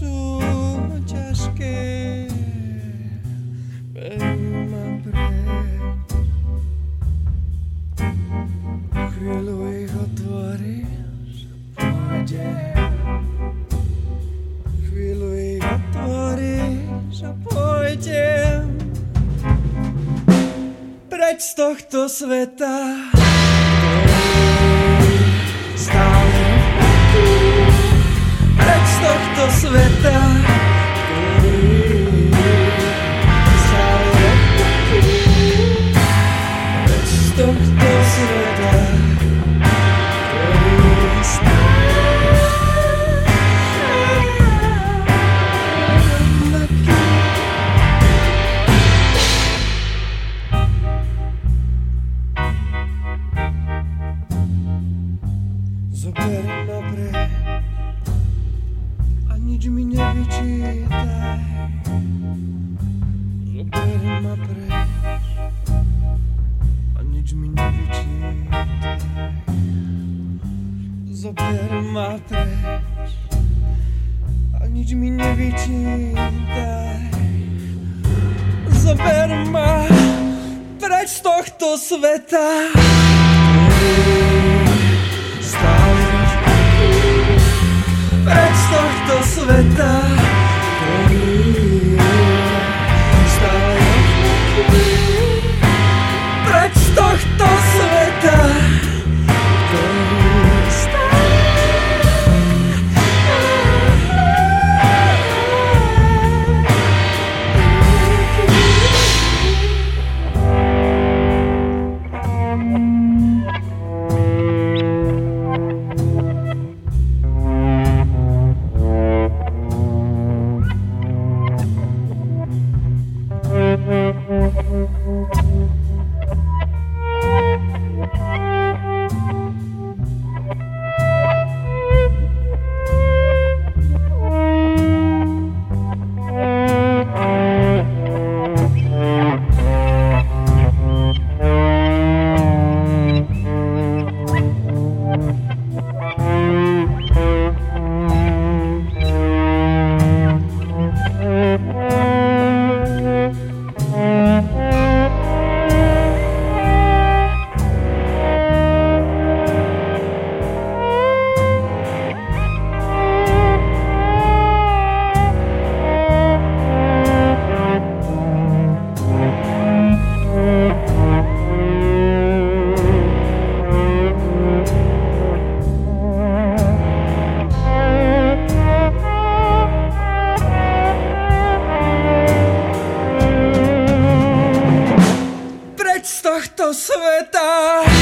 sú ťažké, berú ma preč. Chvíľu ich otvoríš, pôjde. Chvíľu ich otvoríš a pôjdem preč z tohto sveta. Ma preč a nič mi nevyčítaj. Zober ma preč a nič mi nevyčítaj. Zober ma preč a nič mi nevyčítaj. Zober ma preč z tohto sveta. Stále z tohto